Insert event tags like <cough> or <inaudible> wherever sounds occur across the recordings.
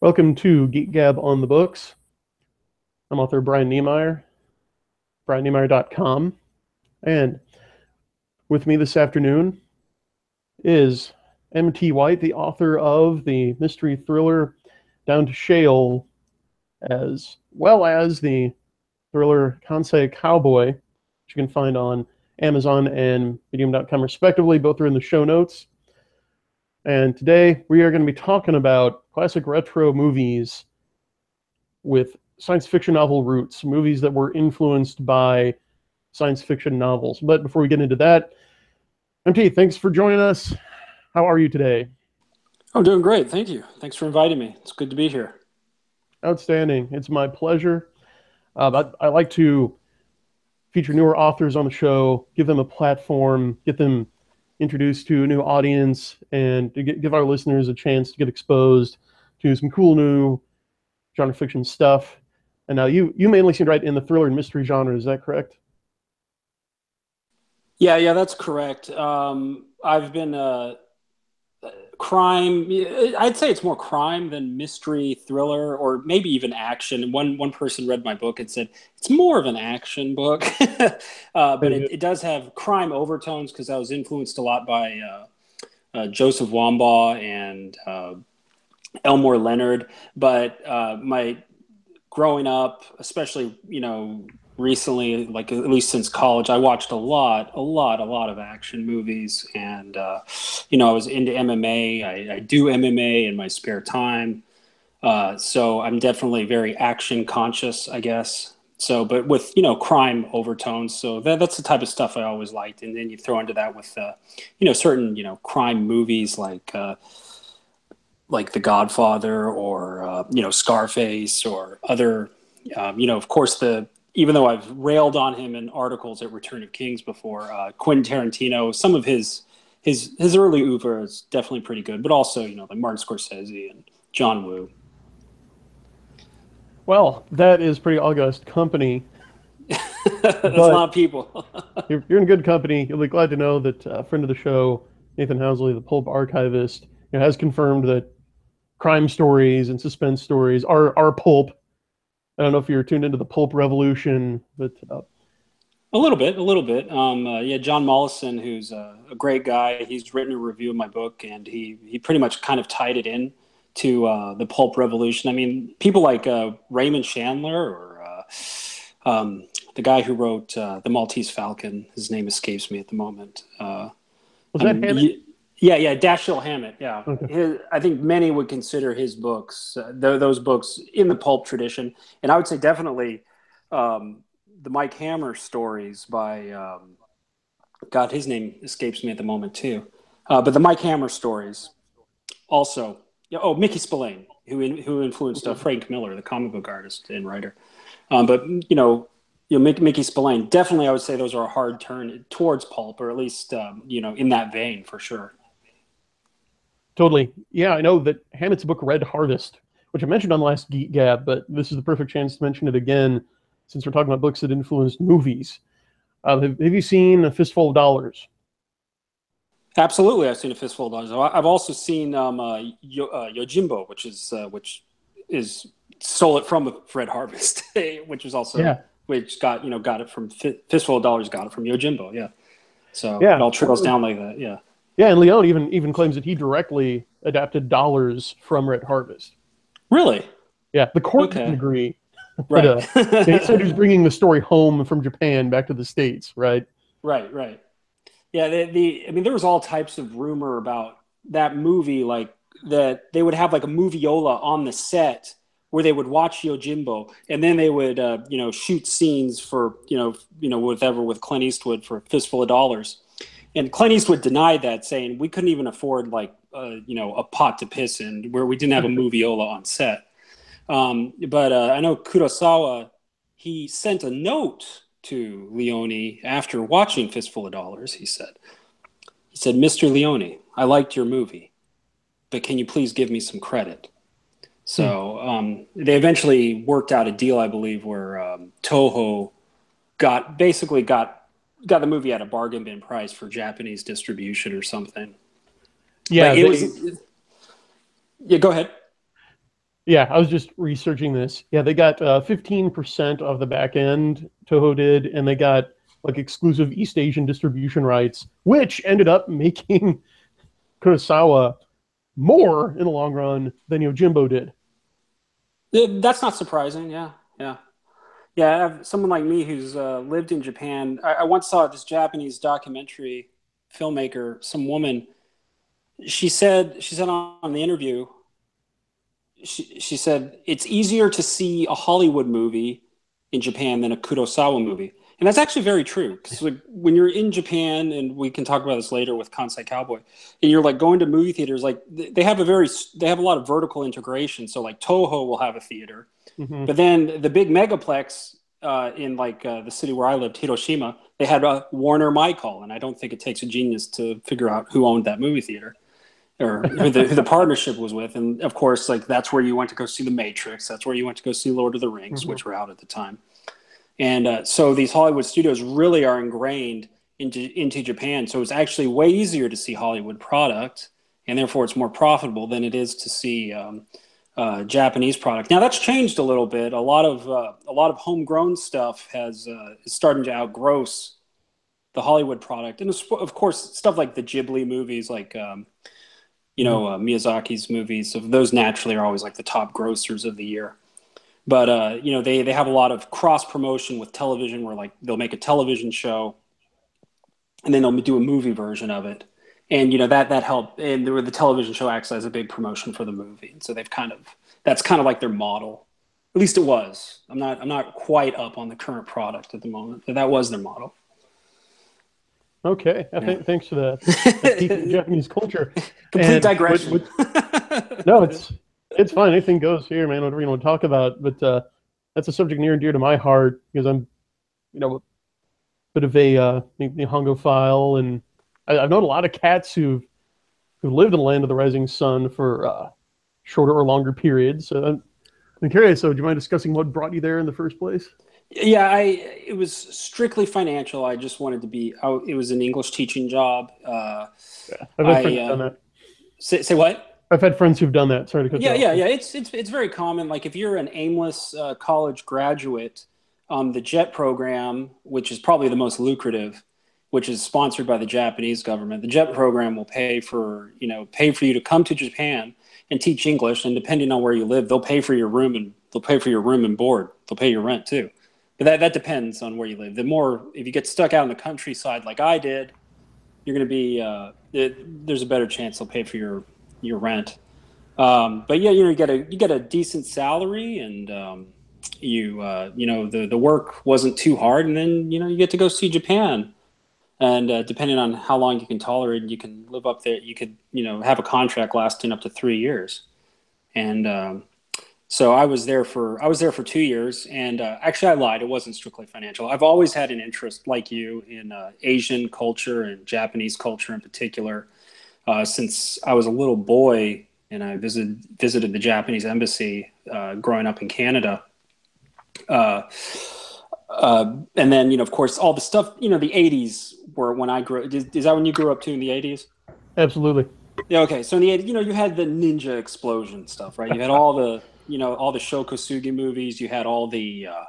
Welcome to Geek Gab on the Books. I'm author Brian Niemeier, brianniemeier.com. And with me this afternoon is M.T. White, the author of the mystery thriller Down to Sheol, as well as the thriller Kansai Cowboy, which you can find on Amazon and Medium.com respectively. Both are in the show notes. And today we are going to be talking about classic retro movies with science fiction novel roots, movies that were influenced by science fiction novels. But before we get into that, MT, thanks for joining us. How are you today? I'm doing great. Thank you. Thanks for inviting me. It's good to be here. Outstanding. It's my pleasure. Uh, I, I like to feature newer authors on the show, give them a platform, get them introduced to a new audience, and to get, give our listeners a chance to get exposed to some cool new genre fiction stuff. And now you you mainly seem to write in the thriller and mystery genre. Is that correct? Yeah, yeah, that's correct. Um, I've been uh, crime. I'd say it's more crime than mystery, thriller, or maybe even action. One one person read my book and said it's more of an action book, <laughs> uh, but it, it, does have crime overtones because I was influenced a lot by uh, uh, Joseph Wambaugh and uh, Elmore Leonard. But uh, my growing up, especially you know recently, like at least since college, I watched a lot, a lot, a lot of action movies, and uh, you know, I was into MMA. I, I do MMA in my spare time, uh, so I'm definitely very action conscious, I guess. So, but with you know crime overtones, so that, that's the type of stuff I always liked. And then you throw into that with uh, you know certain you know crime movies like uh, like The Godfather or uh, you know Scarface or other. Um, you know, of course, the even though I've railed on him in articles at Return of Kings before, uh, Quentin Tarantino, some of his his his early oeuvre is definitely pretty good, but also you know like Martin Scorsese and John Woo. Well, that is pretty august company. <laughs> That's a lot of people. <laughs> you're, you're, in good company. You'll be glad to know that a friend of the show, Nathan Housley, the pulp archivist, you know, has confirmed that crime stories and suspense stories are are pulp I don't know if you're tuned into the pulp revolution, but uh, a little bit, a little bit. Um, uh, yeah, Jon Mollison, who's a, a, great guy, he's written a review of my book, and he he pretty much kind of tied it in to uh, the pulp revolution. I mean, people like uh, Raymond Chandler or uh, um, the guy who wrote uh, the Maltese Falcon. His name escapes me at the moment. Was that Hammett? Yeah, yeah, Dashiell Hammett. Yeah, okay. his, I think many would consider his books, uh, th- those books, in the pulp tradition, and I would say definitely um, the Mike Hammer stories by um, God, his name escapes me at the moment too, uh, but the Mike Hammer stories also. Yeah, oh, Mickey Spillane, who in, who influenced uh, Frank Miller, the comic book artist and writer. Um, but you know, you know, Mickey, Mickey Spillane, definitely, I would say those are a hard turn towards pulp, or at least um, you know, in that vein for sure. Totally. Yeah, I know that Hammett's book Red Harvest, which I mentioned on the last Geek Gab, but this is the perfect chance to mention it again since we're talking about books that influenced movies. Uh, have, have, you seen A Fistful of Dollars? Absolutely, I've seen A Fistful of Dollars. I've also seen um, uh, Yo, uh, Yojimbo, which is uh, which is stole it from Red Harvest, <laughs> which was also yeah. which got you know got it from Fistful of Dollars, got it from Yojimbo. Yeah, so yeah. it all trickles down like that. Yeah. Yeah, and Leone even even claims that he directly adapted dollars from Red Harvest. Really? Yeah, the court okay. didn't agree. Right. But, uh, <laughs> he said he was bringing the story home from Japan back to the states. Right. Right. Right. Yeah. The, the I mean, there was all types of rumor about that movie, like that they would have like a moviola on the set where they would watch Yojimbo and then they would, uh, you know, shoot scenes for, you know, you know, whatever with Clint Eastwood for a fistful of dollars and Clint Eastwood denied that, saying we couldn't even afford like uh, you know a pot to piss in, where we didn't have a <laughs> moviola on set. Um, but uh, I know Kurosawa, he sent a note to Leone after watching Fistful of Dollars. He said, he said, Mr. Leone, I liked your movie, but can you please give me some credit? So um, they eventually worked out a deal, I believe, where um, Toho got basically got got the movie at a bargain bin price for Japanese distribution or something. Yeah, it they, was. Yeah, go ahead. Yeah, I was just researching this. Yeah, they got uh, 15% of the back end, Toho did, and they got like exclusive East Asian distribution rights, which ended up making <laughs> Kurosawa more in the long run than Yojimbo did. That's not surprising. Yeah, yeah, yeah. someone like me who's uh, lived in Japan. I, I once saw this Japanese documentary filmmaker, some woman. She said she said on, on the interview she, she said it's easier to see a Hollywood movie in Japan than a Kurosawa movie. And that's actually very true because like when you're in Japan, and we can talk about this later with Kansai Cowboy, and you're like going to movie theaters, like they have a very they have a lot of vertical integration. So like Toho will have a theater, mm-hmm. but then the big megaplex uh, in like uh, the city where I lived, Hiroshima, they had a Warner Mycal, and I don't think it takes a genius to figure out who owned that movie theater or who the, who the partnership was with. And of course, like that's where you went to go see The Matrix. That's where you went to go see Lord of the Rings, mm-hmm. which were out at the time. And uh, so these Hollywood studios really are ingrained into into Japan. So it's actually way easier to see Hollywood product, and therefore it's more profitable than it is to see um, uh, Japanese product. Now that's changed a little bit. A lot of uh, a lot of homegrown stuff has uh, is starting to outgross the Hollywood product, and of course stuff like the Ghibli movies, like. Um, you know mm-hmm. uh, Miyazaki's movies. So those naturally are always like the top grossers of the year. But uh, you know they they have a lot of cross promotion with television, where like they'll make a television show, and then they'll do a movie version of it, and you know that that helped. And the, the television show acts as a big promotion for the movie, and so they've kind of that's kind of like their model. At least it was. I'm not I'm not quite up on the current product at the moment, but that was their model. Okay, yeah. th- thanks for that. <laughs> Japanese culture. Complete and digression. <laughs> No, it's it's fine. Anything goes here, man. Whatever you want to talk about, but uh, that's a subject near and dear to my heart because I'm, you know, a bit of a uh, Nihongophile, and I, have known a lot of cats who've who lived in the land of the rising sun for uh, shorter or longer periods. So I'm, I'm curious. So, do you mind discussing what brought you there in the first place? Yeah, I it was strictly financial. I just wanted to be. I, it was an English teaching job. Uh, yeah, I've friends uh, done that. Say, say what? I've had friends who've done that. Sorry to cut yeah, yeah, yeah. It's it's it's very common. Like if you're an aimless uh, college graduate, um, the JET program, which is probably the most lucrative, which is sponsored by the Japanese government, the JET program will pay for you know pay for you to come to Japan and teach English, and depending on where you live, they'll pay for your room and they'll pay for your room and board. They'll pay your rent too but that, that depends on where you live. The more, if you get stuck out in the countryside like I did, you're going to be, uh, it, there's a better chance they'll pay for your, your rent. Um, but yeah, you know, you get a, you get a decent salary and, um, you, uh, you know, the, the work wasn't too hard and then, you know, you get to go see Japan and, uh, depending on how long you can tolerate, you can live up there. You could, you know, have a contract lasting up to three years. And, um, so I was there for I was there for two years, and uh, actually I lied. It wasn't strictly financial. I've always had an interest, like you, in uh, Asian culture and Japanese culture in particular. Uh, since I was a little boy, and I visited visited the Japanese embassy uh, growing up in Canada. Uh, uh, and then you know, of course, all the stuff. You know, the '80s were when I grew. Is, is that when you grew up too in the '80s? Absolutely. Yeah. Okay. So in the '80s, you know, you had the ninja explosion stuff, right? You had all the <laughs> you know all the Sho Kosugi movies. You had all the uh,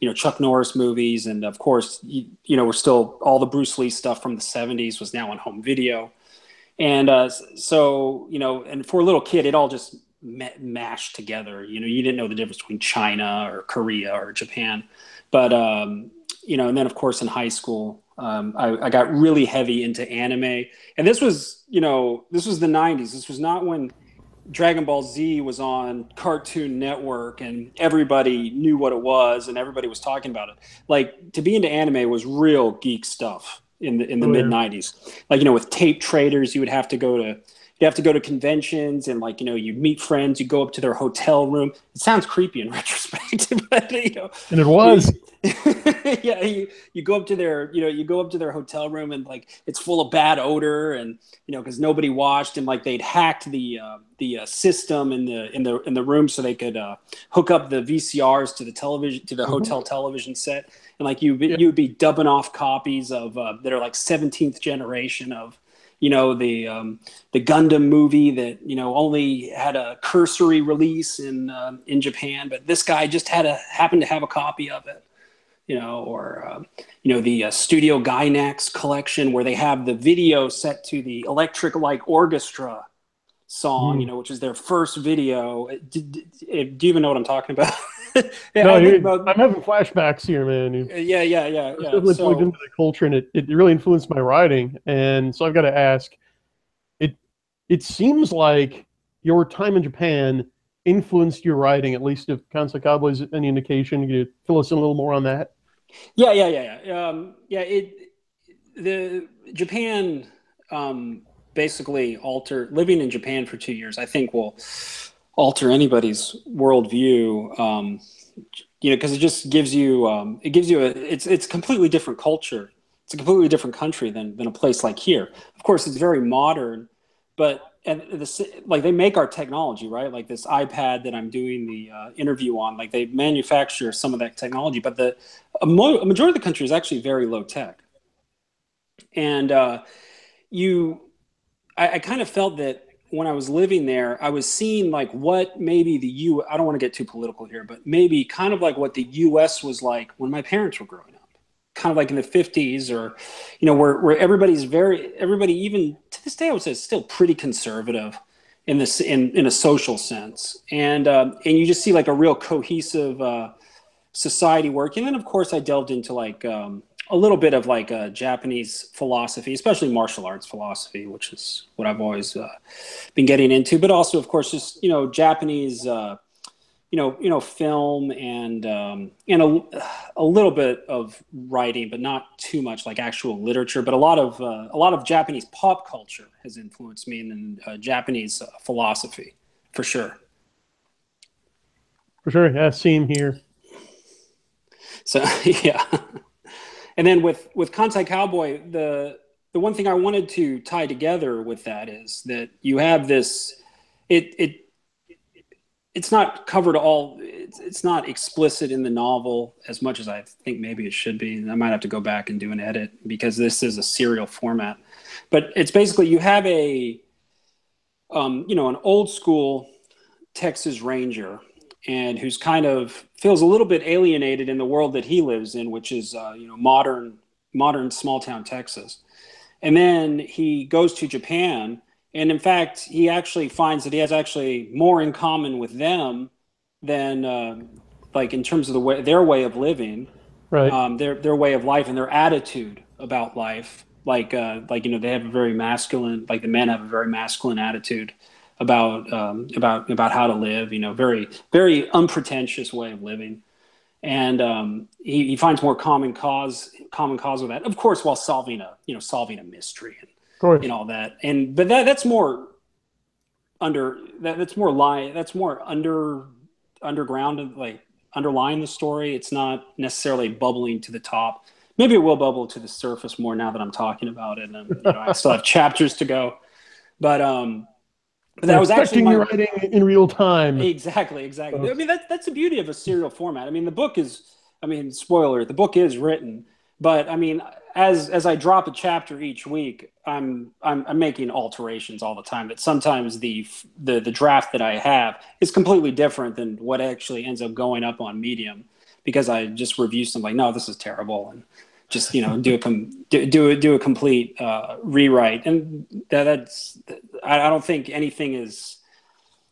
you know Chuck Norris movies, and of course you, you, know we're still all the Bruce Lee stuff from the '70s was now on home video, and uh, so you know, and for a little kid, it all just mashed together. You know, you didn't know the difference between China or Korea or Japan, but um, you know, and then of course in high school. Um, I, I got really heavy into anime, and this was, you know, this was the '90s. This was not when Dragon Ball Z was on Cartoon Network and everybody knew what it was and everybody was talking about it. Like to be into anime was real geek stuff in the in the oh, mid '90s. Like you know, with tape traders, you would have to go to you have to go to conventions and like you know you meet friends you go up to their hotel room it sounds creepy in <laughs> retrospect but you know and it was <laughs> yeah you, you go up to their you know you go up to their hotel room and like it's full of bad odor and you know because nobody washed and like they'd hacked the uh, the uh, system in the in the in the room so they could uh, hook up the vcrs to the television to the mm-hmm. hotel television set and like you yeah. you would be dubbing off copies of uh, that are like 17th generation of you know the um, the Gundam movie that you know only had a cursory release in uh, in Japan, but this guy just had a happened to have a copy of it. You know, or uh, you know the uh, Studio Gainax collection where they have the video set to the Electric Light Orchestra song, mm. you know, which is their first video. Do, do, do you even know what I'm talking about? <laughs> yeah, no, about, I'm having flashbacks here, man. You, yeah, yeah, yeah. yeah. Really so, into the culture, and it, it really influenced my writing. And so I've got to ask, it it seems like your time in Japan influenced your writing. At least if Kansai Cowboy is any indication, can you fill us in a little more on that? Yeah, yeah, yeah, yeah. Um, yeah, it the Japan um, basically alter living in Japan for two years. I think will alter anybody's worldview. Um, you know, because it just gives you um, it gives you a it's it's completely different culture. It's a completely different country than than a place like here. Of course, it's very modern, but and like they make our technology right like this ipad that i'm doing the uh, interview on like they manufacture some of that technology but the a, mo- a majority of the country is actually very low tech and uh, you I kind of felt that when I was living there, I was seeing like what maybe the U. I don't want to get too political here, but maybe kind of like what the U.S. was like when my parents were growing up, kind of like in the '50s, or you know, where where everybody's very everybody even to this day I would say is still pretty conservative in this in in a social sense, and um, and you just see like a real cohesive uh, society working. And then of course I delved into like um, a little bit of like a Japanese philosophy, especially martial arts philosophy, which is what I've always uh, been getting into. But also, of course, just you know Japanese, uh, you know, you know, film and um, and a, a little bit of writing, but not too much like actual literature. But a lot of uh, a lot of Japanese pop culture has influenced me, and uh, Japanese uh, philosophy for sure. For sure, yeah, same here. So <laughs> yeah and then with with Kansai Cowboy, the the one thing I wanted to tie together with that is that you have this. It it it's not covered all. It's, it's not explicit in the novel as much as I think maybe it should be. I might have to go back and do an edit because this is a serial format. But it's basically you have a um, you know an old school Texas Ranger and who's kind of feels a little bit alienated in the world that he lives in, which is uh, you know modern modern small town Texas. And then he goes to Japan, and in fact, he actually finds that he has actually more in common with them than uh, like in terms of the way their way of living, right? Um, their their way of life and their attitude about life. Like uh, like you know they have a very masculine like the men have a very masculine attitude about um, about about how to live. You know, very very unpretentious way of living, and um, he, he, finds more common cause common cause with that. Of course, while solving a you know solving a mystery and and all that. And but that that's more under that, that's more lie that's more under underground like underlying the story. It's not necessarily bubbling to the top. Maybe it will bubble to the surface more now that I'm talking about it, and you know, I still have <laughs> chapters to go. But um, but that was actually my, writing in real time. Exactly, exactly. I mean, that's that's the beauty of a serial format. I mean, the book is, I mean, spoiler, the book is written, but I mean, as as I drop a chapter each week, I'm I'm, I'm making alterations all the time. That sometimes the the the draft that I have is completely different than what actually ends up going up on Medium because I just review something like, no, this is terrible, and just you know do a com- do, a do a complete uh, rewrite. And that, that's I, I don't think anything is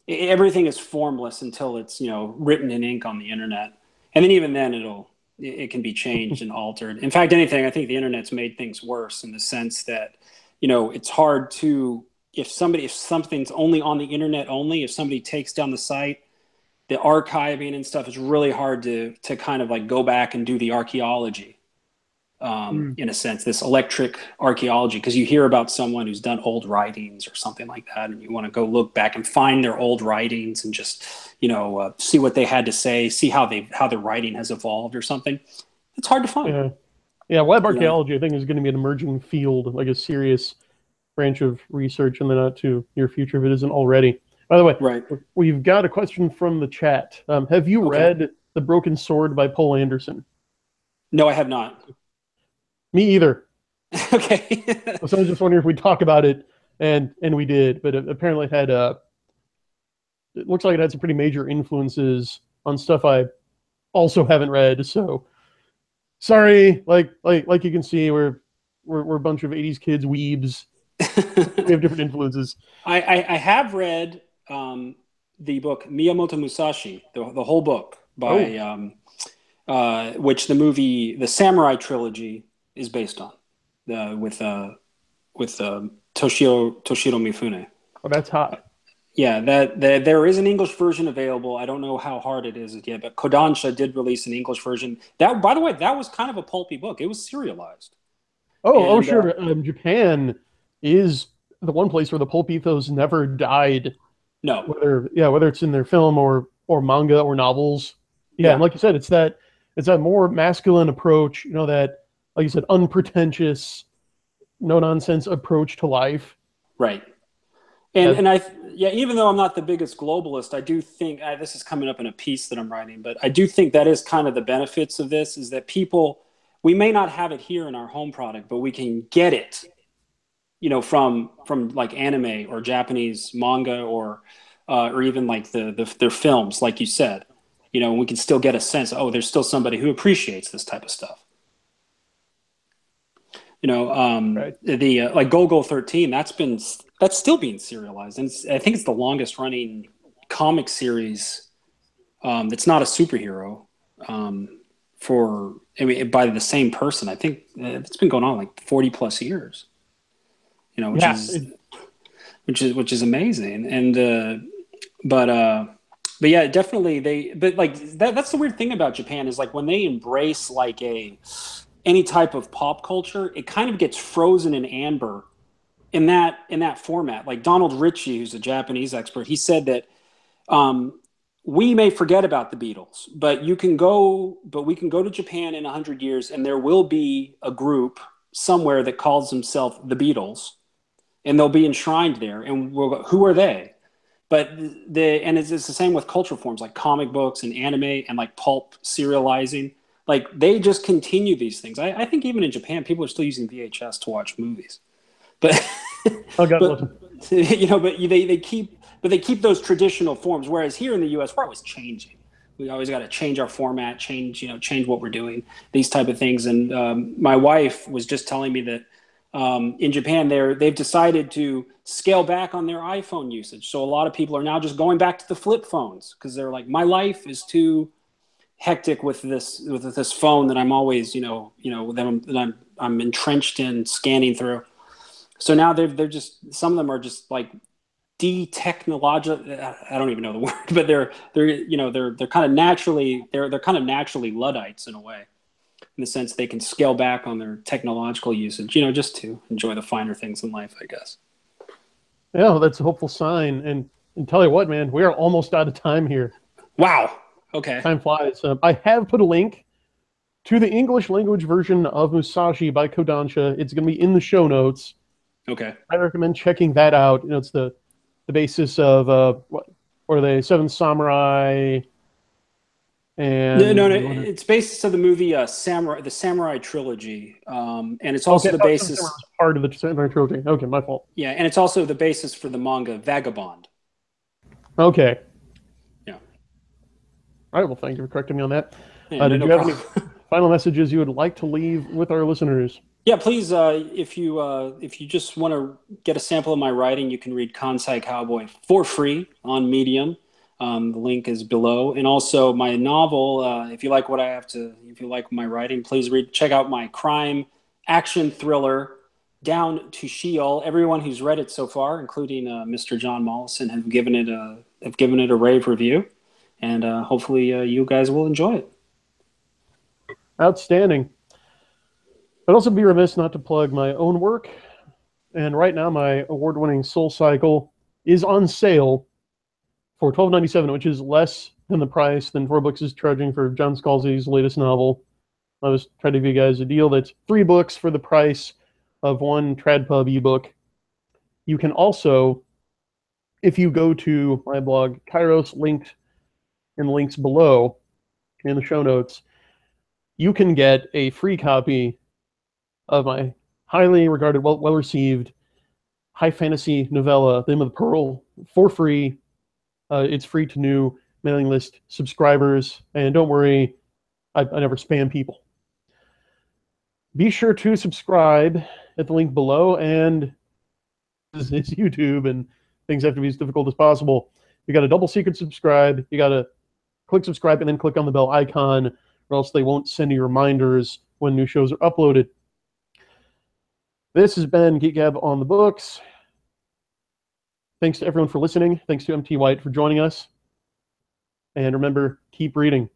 everything is formless until it's you know written in ink on the internet. And then even then it'll it can be changed and altered. In fact anything i think the internet's made things worse in the sense that you know it's hard to if somebody if something's only on the internet only if somebody takes down the site the archiving and stuff is really hard to to kind of like go back and do the archaeology um, mm. in a sense, this electric archaeology, because you hear about someone who's done old writings or something like that, and you want to go look back and find their old writings and just, you know, uh, see what they had to say, see how they how their writing has evolved or something. It's hard to find. Yeah, yeah web archaeology, I think, is going to be an emerging field, like a serious branch of research in the not too near future if it isn't already. By the way, right. we've got a question from the chat. Um, have you okay. read The Broken Sword by Poul Anderson? No, I have not. Me either. <laughs> okay. <laughs> so I was just wondering if we'd talk about it, and and we did, but it apparently it had uh, it looks like it had some pretty major influences on stuff I also haven't read. So sorry, like like like you can see, we're we're, we're a bunch of '80s kids, weebs. <laughs> we have different influences. I, I, I have read um, the book Miyamoto Musashi, the, the whole book by Oh. um, uh, which the movie, the Samurai trilogy, is based on, uh, with uh, with uh, Toshio Toshiro Mifune. Oh, that's hot. Yeah, that, that there is an English version available. I don't know how hard it is yet, but Kodansha did release an English version. That, by the way, that was kind of a pulpy book. It was serialized. Oh, oh, And, sure. um, Japan is the one place where the pulp ethos never died. No, Whether yeah, whether it's in their film or or manga or novels. Yeah, Yeah. and like you said, it's that it's that more masculine approach. You know that, like you said, unpretentious, no nonsense approach to life. Right. And and I yeah, even though I'm not the biggest globalist, I do think uh, this is coming up in a piece that I'm writing, but I do think that is kind of the benefits of this is that people we may not have it here in our home product, but we can get it, you know, from from like anime or Japanese manga or uh, or even like the, the their films, like you said. You know, we can still get a sense. Oh, there's still somebody who appreciates this type of stuff. You know, um, Right. the uh, like Golgo 13. That's been that's still being serialized, and I think it's the longest running comic series um, that's not a superhero um, for I mean by the same person. I think uh, it's been going on like 40 plus years. You know, which Yeah, is which is which is amazing and uh but uh but yeah definitely they but like that that's the weird thing about japan is like when they embrace like a any type of pop culture it kind of gets frozen in amber in that in that format like donald richie who's a japanese expert he said that um we may forget about the beatles but you can go but we can go to japan in 100 years and there will be a group somewhere that calls themselves the beatles and they'll be enshrined there. And we'll go, who are they? But the and it's, it's the same with cultural forms like comic books and anime and like pulp serializing. Like they just continue these things. I, I think even in Japan, people are still using VHS to watch movies. But <laughs> oh God, but- <laughs> you know, but they, they keep but they keep those traditional forms. Whereas here in the U.S., we're always changing. We always got to change our format, change you know, change what we're doing, these type of things. And um, my wife was just telling me that um, in Japan, they're they've decided to scale back on their iPhone usage. So a lot of people are now just going back to the flip phones because they're like, my life is too hectic with this with this phone that I'm always you know you know that I'm that I'm, I'm entrenched in scanning through. So now they're they're just some of them are just like de-technological. I don't even know the <laughs> word, but they're they're you know they're they're kind of naturally they're they're kind of naturally luddites in a way, in the sense they can scale back on their technological usage, you know, just to enjoy the finer things in life, I guess. Yeah, well, that's a hopeful sign. And and tell you what, man, we are almost out of time here. Wow. Okay. Time flies. Um, I have put a link to the English language version of Musashi by Kodansha. It's going to be in the show notes. Okay. I recommend checking that out. You know, it's the the basis of uh, what, are they? Seven Samurai. And No, no, no. It's basis of the movie uh, Samurai, the Samurai trilogy, um, and it's also Okay, the I thought Seven basis. Part of the Samurai trilogy. Okay, my fault. Yeah, and it's also the basis for the manga Vagabond. Okay. All right. Well, thank you for correcting me on that. Yeah, Uh, did no you have any <laughs> final messages you would like to leave with our listeners? Yeah, please. Uh, if you uh, if you just want to get a sample of my writing, you can read Kansai Cowboy for free on Medium. Um, the link is below, and also my novel. Uh, if you like what I have to, if you like my writing, please read. Check out my crime action thriller, Down to Sheol. Everyone who's read it so far, including uh, Mr. Jon Mollison, have given it a have given it a rave review, and uh, hopefully uh, you guys will enjoy it. Outstanding. I'd also be remiss not to plug my own work. And right now, my award winning Soul Cycle is on sale for twelve ninety seven, which is less than the price than Tor Books is charging for John Scalzi's latest novel. I was trying to give you guys a deal that's three books for the price of one TradPub ebook. You can also, if you go to my blog, Kairos, linked in the links below in the show notes, you can get a free copy of my highly regarded, well well received high fantasy novella, The Name of the Pearl, for free. Uh, it's free to new mailing list subscribers, and don't worry, I, I never spam people. Be sure to subscribe at the link below, and it's <laughs> YouTube, and things have to be as difficult as possible. You got to double secret subscribe. You got to click subscribe and then click on the bell icon, or else they won't send you reminders when new shows are uploaded. This has been Geek Gab on the books. Thanks to everyone for listening. Thanks to MT White for joining us. And remember, keep reading.